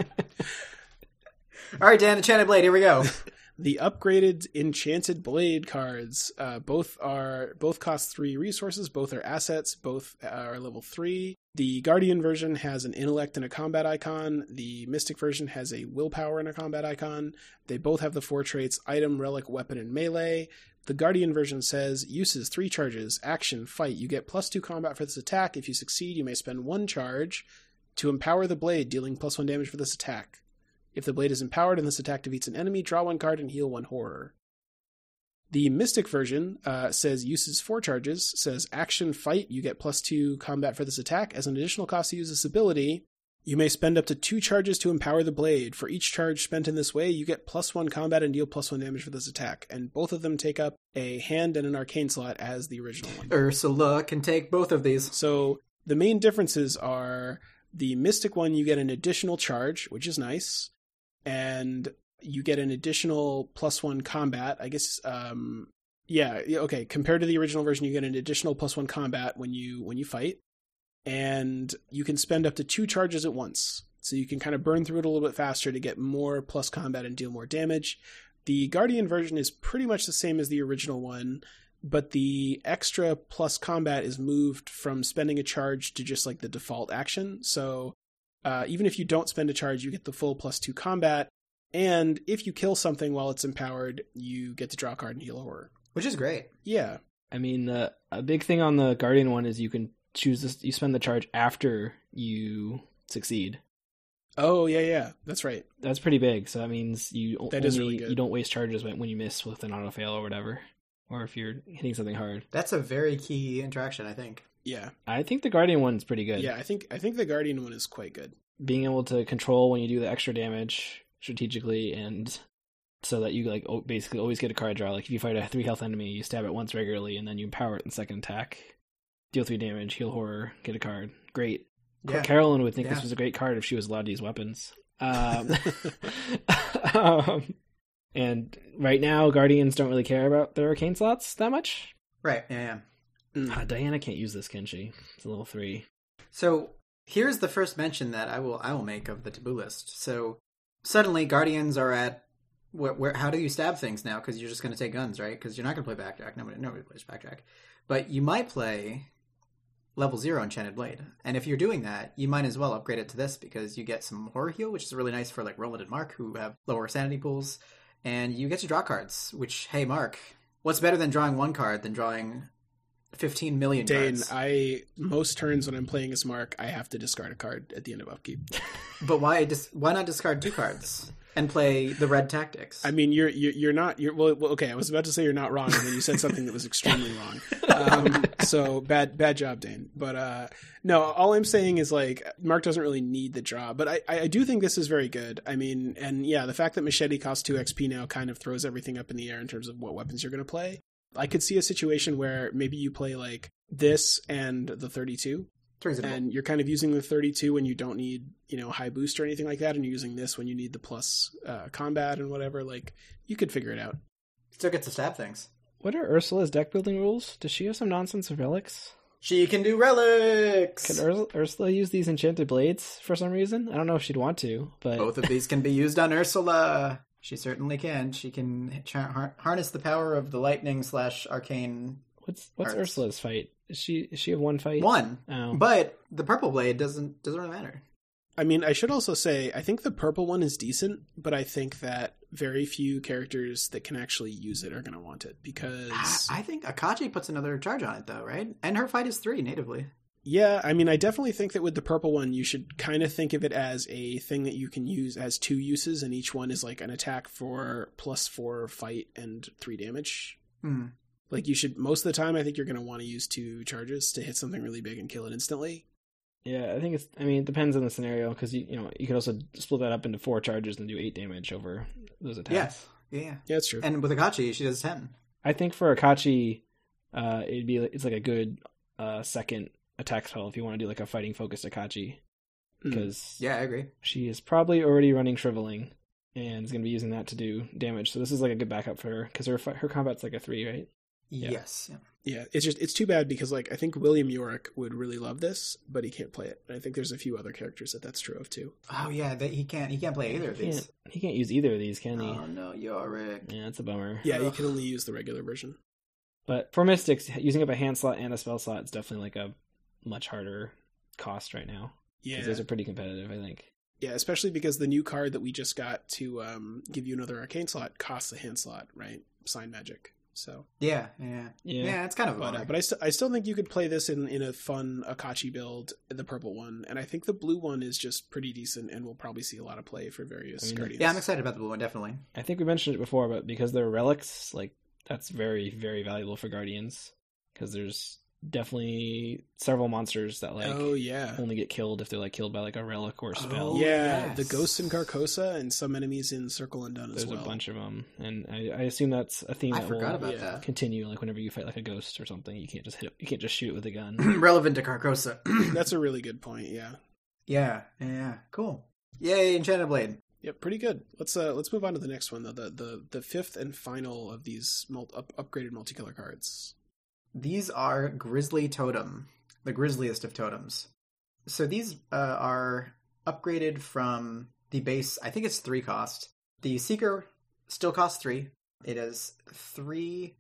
All right, Dan, enchanted blade. Here we go. <laughs> the upgraded enchanted blade cards uh, both are both cost three resources. Both are assets. Both are level three. The guardian version has an intellect and a combat icon. The mystic version has a willpower and a combat icon. They both have the four traits item relic weapon and melee. The guardian version says uses three charges. Action fight. You get plus two combat for this attack. If you succeed you may spend one charge to empower the blade dealing plus one damage for this attack if the blade is empowered and this attack defeats an enemy, draw one card and heal one horror. The Mystic version uh, says uses four charges, says action fight, you get plus two combat for this attack. As an additional cost to use this ability, you may spend up to two charges to empower the blade. For each charge spent in this way, you get plus one combat and deal plus one damage for this attack. And both of them take up a hand and an arcane slot as the original one. Ursula can take both of these. So the main differences are the Mystic one, you get an additional charge, which is nice, and you get an additional plus one combat. I guess, um, yeah, okay. Compared to the original version, you get an additional plus one combat when you when you fight, and you can spend up to two charges at once. So you can kind of burn through it a little bit faster to get more plus combat and deal more damage. The Guardian version is pretty much the same as the original one, but the extra plus combat is moved from spending a charge to just like the default action. So uh, even if you don't spend a charge, you get the full plus two combat. And if you kill something while it's empowered, you get to draw a card and heal a horror. Which is great. Yeah. I mean, uh, a big thing on the Guardian one is you can choose this. You spend the charge after you succeed. Oh yeah, yeah, that's right. That's pretty big. So that means you That only, is really good. you don't waste charges when, when you miss with an auto fail or whatever, or if you're hitting something hard. That's a very key interaction, I think. Yeah, I think the Guardian one's pretty good. yeah. I think I think the Guardian one is quite good. being able to control when you do the extra damage strategically and so that you like basically always get a card draw like if you fight a three health enemy you stab it once regularly and then you empower it in the second attack deal three damage heal horror get a card great Yeah. carolyn would think Yeah. this was a great card if she was allowed to use weapons <laughs> um, <laughs> um, and right now guardians don't really care about their arcane slots that much Right, yeah, yeah. Mm. Ah, diana can't use this can she it's a level three So here's the first mention that I will I will make of the taboo list. So suddenly guardians are at where, where how do you stab things now? Because you're just going to take guns, right? Because you're not going to play Blackjack. Nobody nobody plays Blackjack, but you might play level zero enchanted blade. And if you're doing that, you might as well upgrade it to this because you get some horror heal, which is really nice for like Roland and Mark who have lower sanity pools, and you get to draw cards. Which hey Mark, what's better than drawing one card than drawing 15 million Dane, cards? I most turns when I'm playing as Mark, I have to discard a card at the end of upkeep. <laughs> But why dis- why not discard two cards? and play the red tactics. I mean, you're you're, you're not you're well, well. Okay, I was about to say you're not wrong, and then you said something that was extremely <laughs> wrong. Um, so bad bad job, Dane. But uh, no, all I'm saying is like Mark doesn't really need the draw, but I I do think this is very good. I mean, and yeah, the fact that machete costs two XP now kind of throws everything up in the air in terms of what weapons you're going to play. I could see a situation where maybe you play like this and the 32 Turns it and you're kind of using the 32 when you don't need you know high boost or anything like that and you're using this when you need the plus uh, combat and whatever like you could figure it out still gets to stab things. What are Ursula's deck building rules? Does she have some nonsense of relics? She can do relics. Can Ur- Ursula use these enchanted blades for some reason? I don't know if she'd want to, but Both of these can be used on Ursula. <laughs> She certainly can. She can cha- har- harness the power of the lightning slash arcane what's what's Arts. Ursula's fight? Is she is she have one fight? one. Oh. But the purple blade doesn't doesn't really matter. i mean i should also say i think the purple one is decent but i think that very few characters that can actually use it are going to want it because I think Akachi puts another charge on it though, right? And her fight is three natively. Yeah, I mean, I definitely think that with the purple one, you should kind of think of it as a thing that you can use as two uses, and each one is like an attack for plus four fight and three damage. Hmm. Like, you should, most of the time, I think you're going to want to use two charges to hit something really big and kill it instantly. Yeah, I think it's. I mean, it depends on the scenario because you you know you could also split that up into four charges and do eight damage over those attacks. Yeah, yeah. Yeah, it's true. And with Akachi, she does ten. I think for Akachi, uh, it'd be it's like a good uh second attack spell if you want to do like a fighting focused Akachi Hmm. because Yeah, I agree. she is probably already running shriveling and is going to be using that to do damage. So this is like a good backup for her because her her combat's like a three, right? Yeah. Yes. Yeah. yeah, it's just, it's too bad because, like, I think William Yorick would really love this, but he can't play it. And I think there's a few other characters that that's true of, too. Oh yeah, that he can't he can't play either of He these. can't he can't use either of these, can he? Oh no, Yorick. Yeah, that's a bummer. Yeah, you can only use the regular version. But for Mystics, using up a hand slot and a spell slot is definitely like a much harder cost right now. Yeah. Those are pretty competitive, I think. Yeah, especially because the new card that we just got to um, give you another arcane slot costs a hand slot, right? Sign Magick. So, Yeah, yeah, Yeah. yeah. it's kind of a but uh, but I, st- I still think you could play this in in a fun Akachi build, the purple one, and I think the blue one is just pretty decent, and we'll probably see a lot of play for various I mean, guardians. yeah, I'm excited about the blue one. Definitely. I think we mentioned it before, but because they're relics, like that's very, very valuable for Guardians. Because there's definitely several monsters that like oh yeah, only get killed if they're like killed by like a relic or a spell. Oh, yeah, yes. the ghosts in Carcosa and some enemies in Circle Undone as well. There's well. a bunch of them, and I, I assume that's a theme I that forgot will about that. continue. Like whenever you fight like a ghost or something, you can't just hit, you can't just shoot with a gun. <clears throat> Relevant to Carcosa. <clears throat> That's a really good point. Yeah. yeah, yeah, cool. Yay, Enchanted Blade. Yep, pretty good. Let's uh let's move on to the next one though. The the the fifth and final of these mul- up- upgraded multicolor cards. These are Grizzly Totem, the grisliest of totems. So these uh, are upgraded from the base. I think it's three cost. The Seeker still costs three. It is three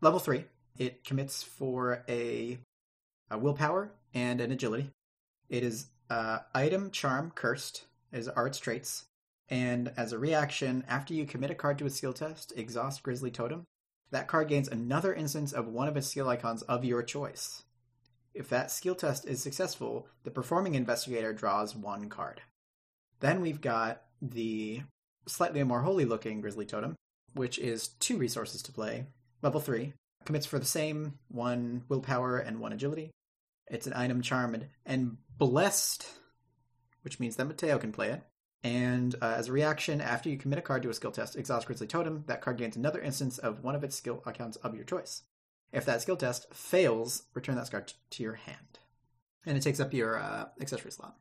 level three. It commits for a, a willpower and an agility. It is uh, item, charm, cursed as are its traits. And as a reaction, after you commit a card to a skill test, exhaust Grizzly Totem. That card gains another instance of one of its skill icons of your choice. If that skill test is successful, the performing investigator draws one card. Then we've got the slightly more holy looking Grizzly Totem, which is two resources to play. Level 3. Commits for the same one willpower and one agility. It's an item charmed and blessed, which means that Mateo can play it. And uh, as a reaction, after you commit a card to a skill test, exhaust Grizzly Totem, that card gains another instance of one of its skill accounts of your choice. If that skill test fails, return that card to your hand. And it takes up your uh, accessory slot.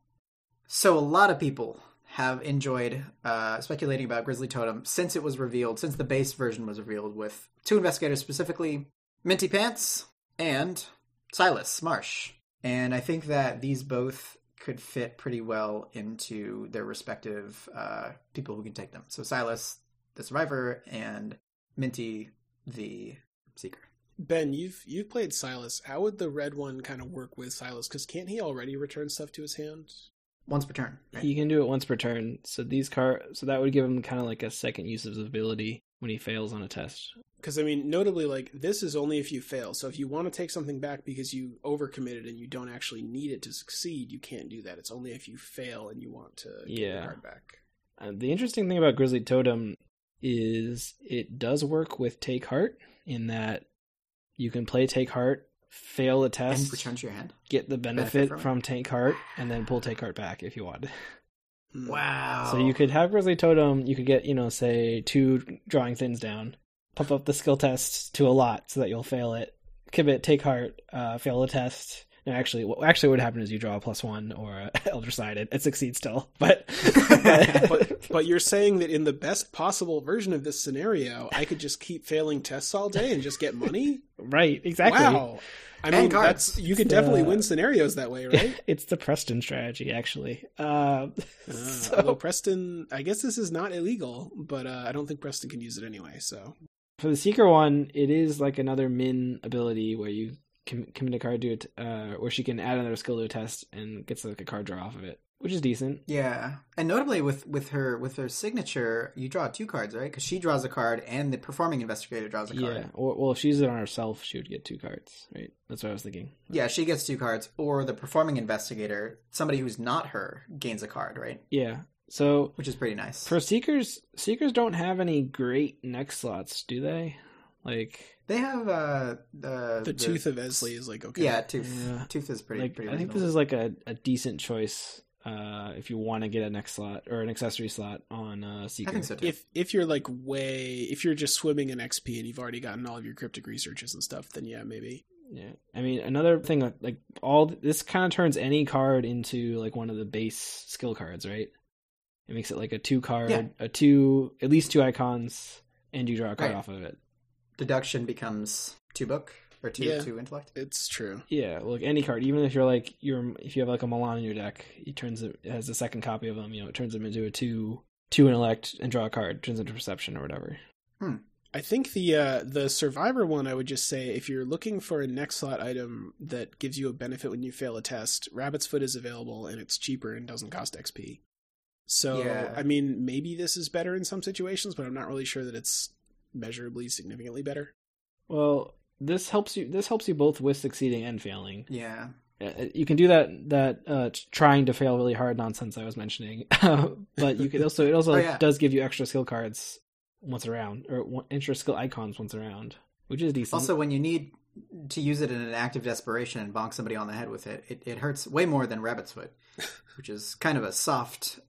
So a lot of people have enjoyed uh, speculating about Grizzly Totem since it was revealed, since the base version was revealed, with two investigators specifically Mandy Thompson and Silas Marsh. And I think that these both could fit pretty well into their respective uh, people who can take them. So Silas, the survivor, and Mandy, the seeker. Ben, you've you've played Silas. How would the red one kind of work with Silas? Because can't he already return stuff to his hand? Once per turn. Right? He can do it once per turn. So these car so that would give him kind of like a second use of his ability when he fails on a test. Because I mean, notably, like this is only if you fail. So if you want to take something back because you overcommitted and you don't actually need it to succeed, you can't do that. It's only if you fail and you want to get Yeah. your card back. Uh, the interesting thing about Grizzly Totem is it does work with Take Heart in that you can play Take Heart, fail the And test, return to your hand. get the benefit benefit, from from Take Heart, and then pull Take Heart back if you want. <laughs> Hmm. Wow. So you could have Grizzly Totem, you could get, you know, say two drawing things down, pump up the skill test to a lot so that you'll fail it, commit, take heart, uh, fail the test. No, actually, what actually would happen is you draw a plus one or a <laughs> Elder Sign. It succeeds still, <laughs> but, <laughs> but but you're saying that in the best possible version of this scenario, I could just keep failing tests all day and just get money. right, exactly. Wow. I mean, cards. that's you could definitely win scenarios that way, right? it's the Preston strategy, actually. Uh, Uh, so- Although Preston, I guess this is not illegal, but uh, I don't think Preston can use it anyway. So for the Seeker one, it is like another min ability where you com- commit a card to it, uh, where she can add another skill to a test and gets like a card draw off of it, which is decent. Yeah, and notably with with her with her signature, you draw two cards, right? Because she draws a card, and the performing investigator draws a card. Yeah, or well, if she uses it on herself, she would get two cards, right? That's what I was thinking. Yeah, she gets two cards, or the performing investigator, somebody who's not her, gains a card, right? Yeah. So Which is pretty nice. for seekers, seekers don't have any great next slots, do they? Like, they have uh the the, tooth of Eztli is like okay. Yeah, tooth. Yeah. Tooth is pretty. like pretty I think this is like a, a decent choice uh, if you want to get a next slot or an accessory slot on uh, seeker. I think so too. If if you're like way if you're just swimming in XP and you've already gotten all of your cryptic researches and stuff, then yeah, maybe. Yeah, I mean another thing like- like all this kind of turns any card into like one of the base skill cards, right? It makes it like a two card, Yeah. a two at least two icons, and you draw a card Right. off of it. Deduction becomes two book or two Yeah. two intellect. It's true. Yeah, like any card, even if you're like you're if you have like a Milan in your deck, it turns it, it has a second copy of them. You know, it turns them into a two two intellect and draw a card, turns into perception or whatever. I think the uh, the survivor one, I would just say, if you're looking for a next slot item that gives you a benefit when you fail a test, Rabbit's Foot is available and it's cheaper and doesn't cost XP. So, Yeah. I mean, maybe this is better in some situations, but I'm not really sure that it's measurably significantly better. Well, this helps you. This helps you both with succeeding and failing. Yeah. Uh, You can do that that uh, trying to fail really hard nonsense I was mentioning, <laughs> but you could also it also <laughs> Oh, yeah. does give you extra skill cards once around or one, extra skill icons once around, which is decent. Also, when you need to use it in an act of desperation and bonk somebody on the head with it, it, it hurts way more than rabbit's foot, <laughs> which is kind of a soft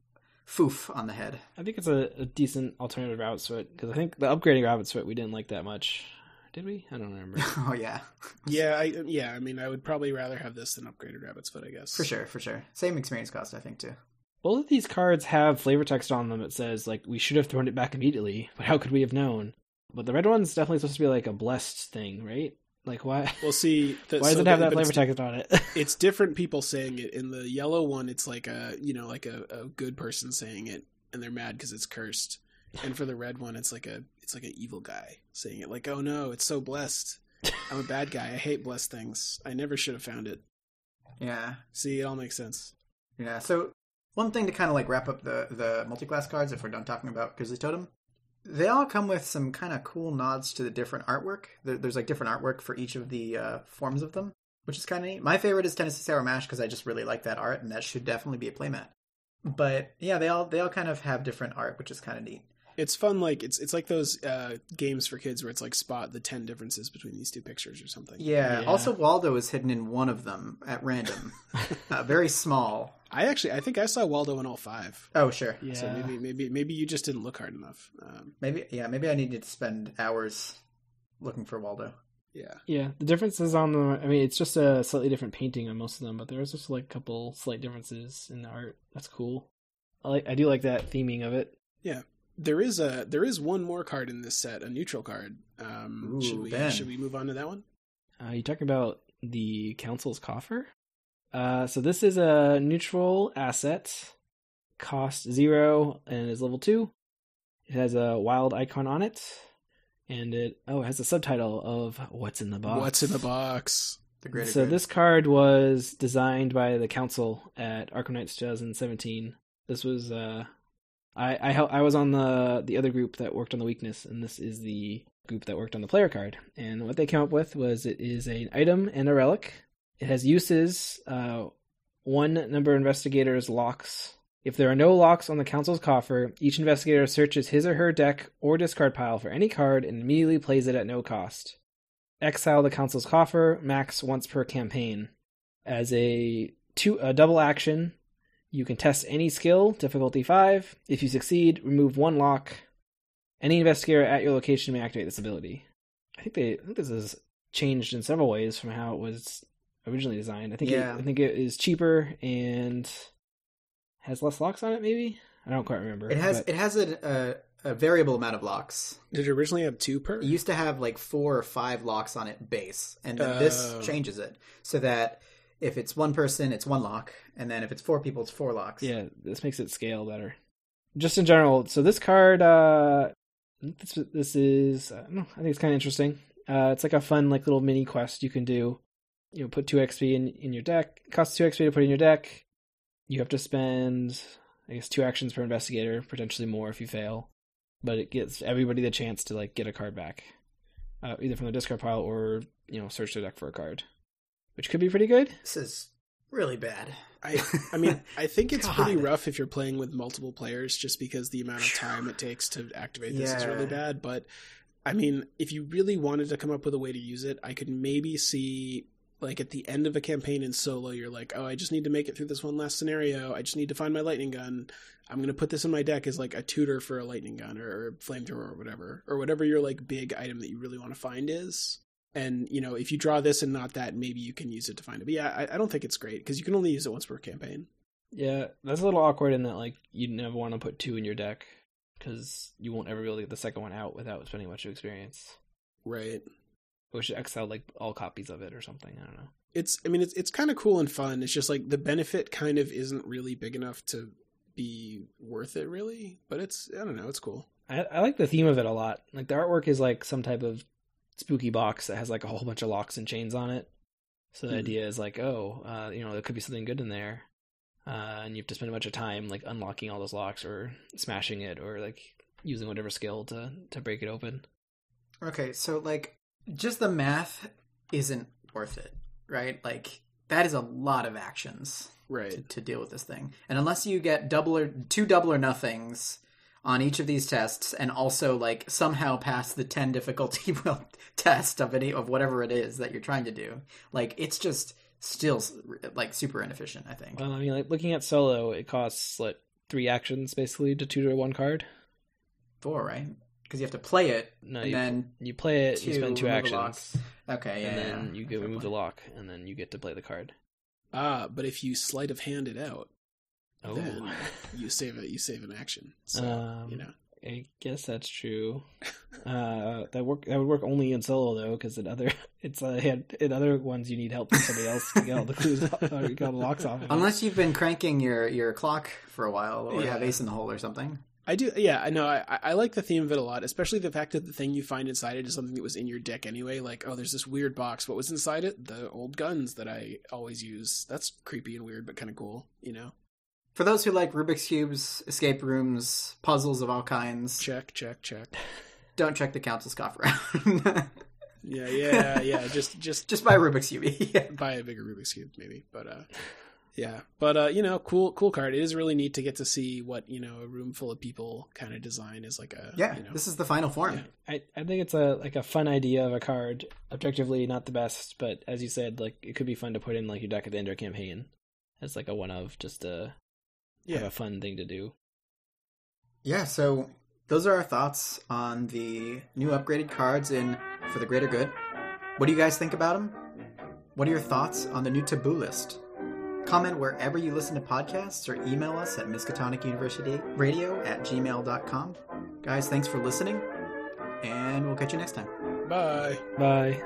foof on the head. I think it's a, a decent alternative to Rabbit's Foot because I think the upgrading Rabbit's Foot we didn't like that much. Did we? I don't remember. <laughs> oh yeah, Yeah, I yeah, I mean, I would probably rather have this than upgraded Rabbit's Foot, I guess. for sure, for sure. Same experience cost, I think too. Both of these cards have flavor text on them that says like we should have thrown it back immediately, but how could we have known? But the red one's definitely supposed to be like a blessed thing, right? Like why? We'll see. <laughs> The, Why does so it have the- that but flavor it's- text on it? <laughs> it's different people saying it. In the yellow one, it's like a you know like a, a good person saying it, and they're mad because it's cursed. And for the red one, it's like a it's like an evil guy saying it, like, "Oh no, it's so blessed. I'm a bad guy. I hate blessed things. I never should have found it." Yeah, See, it all makes sense. yeah. So one thing to kind of like wrap up the the multi-class cards, if we're done talking about Grizzly Totem, they all come with some kind of cool nods to the different artwork. There, there's like different artwork for each of the uh, forms of them, which is kind of neat. My favorite is Tennessee Sour Mash because I just really like that art, and that should definitely be a playmat. But yeah, they all they all kind of have different art, which is kind of neat. It's fun. Like it's it's like those uh, games for kids where it's like spot the ten differences between these two pictures or something. Yeah. Yeah. Also, Waldo is hidden in one of them at random, <laughs> uh, very small. I actually I think I saw Waldo in all five. Oh, sure. yeah. So maybe maybe maybe you just didn't look hard enough. Um, Maybe yeah. Maybe I needed to spend hours looking for Waldo. yeah. Yeah, the difference is on the. I mean, it's just a slightly different painting on most of them, but there's just like a couple slight differences in the art. That's cool. I like. I do like that theming of it. Yeah. There is a there is one more card in this set, a neutral card. Um, Ooh, should we Ben. should we move on to that one? Uh, you talking about the council's coffer? Uh, so this is a neutral asset, cost zero, and is level two. It has a wild icon on it, and it oh it has a subtitle of "What's in the box." What's in the box? The so good. this card was designed by the council at Arkham Nights 2017. This was uh, I I hel- I was on the the other group that worked on the weakness, and this is the group that worked on the player card. And what they came up with was it is an item and a relic. It has uses. Uh, one number of investigators locks If there are no locks on the council's coffer, each investigator searches his or her deck or discard pile for any card and immediately plays it at no cost. Exile the council's coffer, max once per campaign. As a two a double action, you can test any skill, difficulty 5. If you succeed, remove one lock. Any investigator at your location may activate this ability. I think they I think this is changed in several ways from how it was originally designed. I think Yeah. it, I think it is cheaper and has less locks on it. Maybe I don't quite remember. It has but- it has a, a a variable amount of locks. Did it originally have two per? It used to have like four or five locks on it base, and then this Oh. changes it so that if it's one person, it's one lock, and then if it's four people, it's four locks. yeah, this makes it scale better. Just in general, so this card, uh, this this is I, don't know, I think it's kind of interesting. Uh, it's like a fun like little mini quest you can do. You know, put two XP in in your deck. It costs two XP to put in your deck. You have to spend, I guess, two actions per investigator, potentially more if you fail. But it gives everybody the chance to like get a card back, uh, either from the discard pile or you know search their deck for a card, which could be pretty good. This is really bad. I I mean <laughs> I think it's pretty rough if you're playing with multiple players just because the amount of time it takes to activate this is really bad. But I mean, if you really wanted to come up with a way to use it, I could maybe see like at the end of a campaign in solo, you're like, oh, I just need to make it through this one last scenario. I just need to find my lightning gun. I'm gonna put this in my deck as like a tutor for a lightning gun or, or flamethrower or whatever, or whatever your like big item that you really want to find is. And you know, if you draw this and not that, maybe you can use it to find it. But yeah, I, I don't think it's great because you can only use it once per campaign. Yeah, that's a little awkward in that like you never want to put two in your deck because you won't ever be able to get the second one out without spending much of experience. Right. We should exile like all copies of it or something. I don't know. It's I mean it's it's kind of cool and fun. It's just like the benefit kind of isn't really big enough to be worth it really, but it's I don't know, it's cool. I, I like the theme of it a lot. Like the artwork is like some type of spooky box that has like a whole bunch of locks and chains on it. So the Hmm. idea is like, oh, uh, you know, there could be something good in there, uh, and you have to spend a bunch of time like unlocking all those locks or smashing it or like using whatever skill to to break it open. Okay, so like just the math isn't worth it, right? Like that is a lot of actions Right. to deal with this thing. And unless you get double or two double or nothings on each of these tests and also like somehow pass the 10 difficulty <laughs> test of any of whatever it is that you're trying to do, like it's just still like super inefficient, I think. Well, I mean, like looking at solo, it costs like three actions basically to tutor one card. Four, right? Because you have to play it No, and you, then you play it, you spend two actions. Okay, yeah, and then yeah. you get Fair remove the lock, and then you get to play the card. Ah, but if you sleight of hand it out, Oh, then you save it you save an action. So Um, you know. I guess that's true. <laughs> Uh, that work that would work only in solo though, because in other <laughs> it's uh, in other ones you need help from somebody else to get all the clues off, or get all the locks off. Of <laughs> it. Unless you've been cranking your, your clock for a while, or Yeah. have Ace in the Hole or something. I do, yeah. I know. I, I like the theme of it a lot, especially the fact that the thing you find inside it is something that was in your deck anyway. Like, oh, there's this weird box. What was inside it? The old guns that I always use. That's creepy and weird, but kind of cool. You know? For those who like Rubik's cubes, escape rooms, puzzles of all kinds, Check, check, check. <laughs> don't check the council's coffer out. <laughs> Yeah, yeah, yeah. <laughs> Just, just, Just buy a Rubik's cube. yeah. buy a bigger Rubik's cube, maybe. But, uh, yeah. But, uh, you know, cool, cool card. It is really neat to get to see what you know a room full of people kind of design is like a. Yeah, You know, this is the final form. Yeah. I, I think it's a like a fun idea of a card. Objectively, not the best, but as you said, like it could be fun to put in like your deck at the end of a campaign. As like a one of just to have yeah. a fun thing to do. Yeah, so those are our thoughts on the new upgraded cards in For the Greater Good. What do you guys think about them? What are your thoughts on the new taboo list? Comment wherever you listen to podcasts or email us at Miskatonic University Radio at gmail.com. Guys, thanks for listening, and we'll catch you next time. Bye. Bye.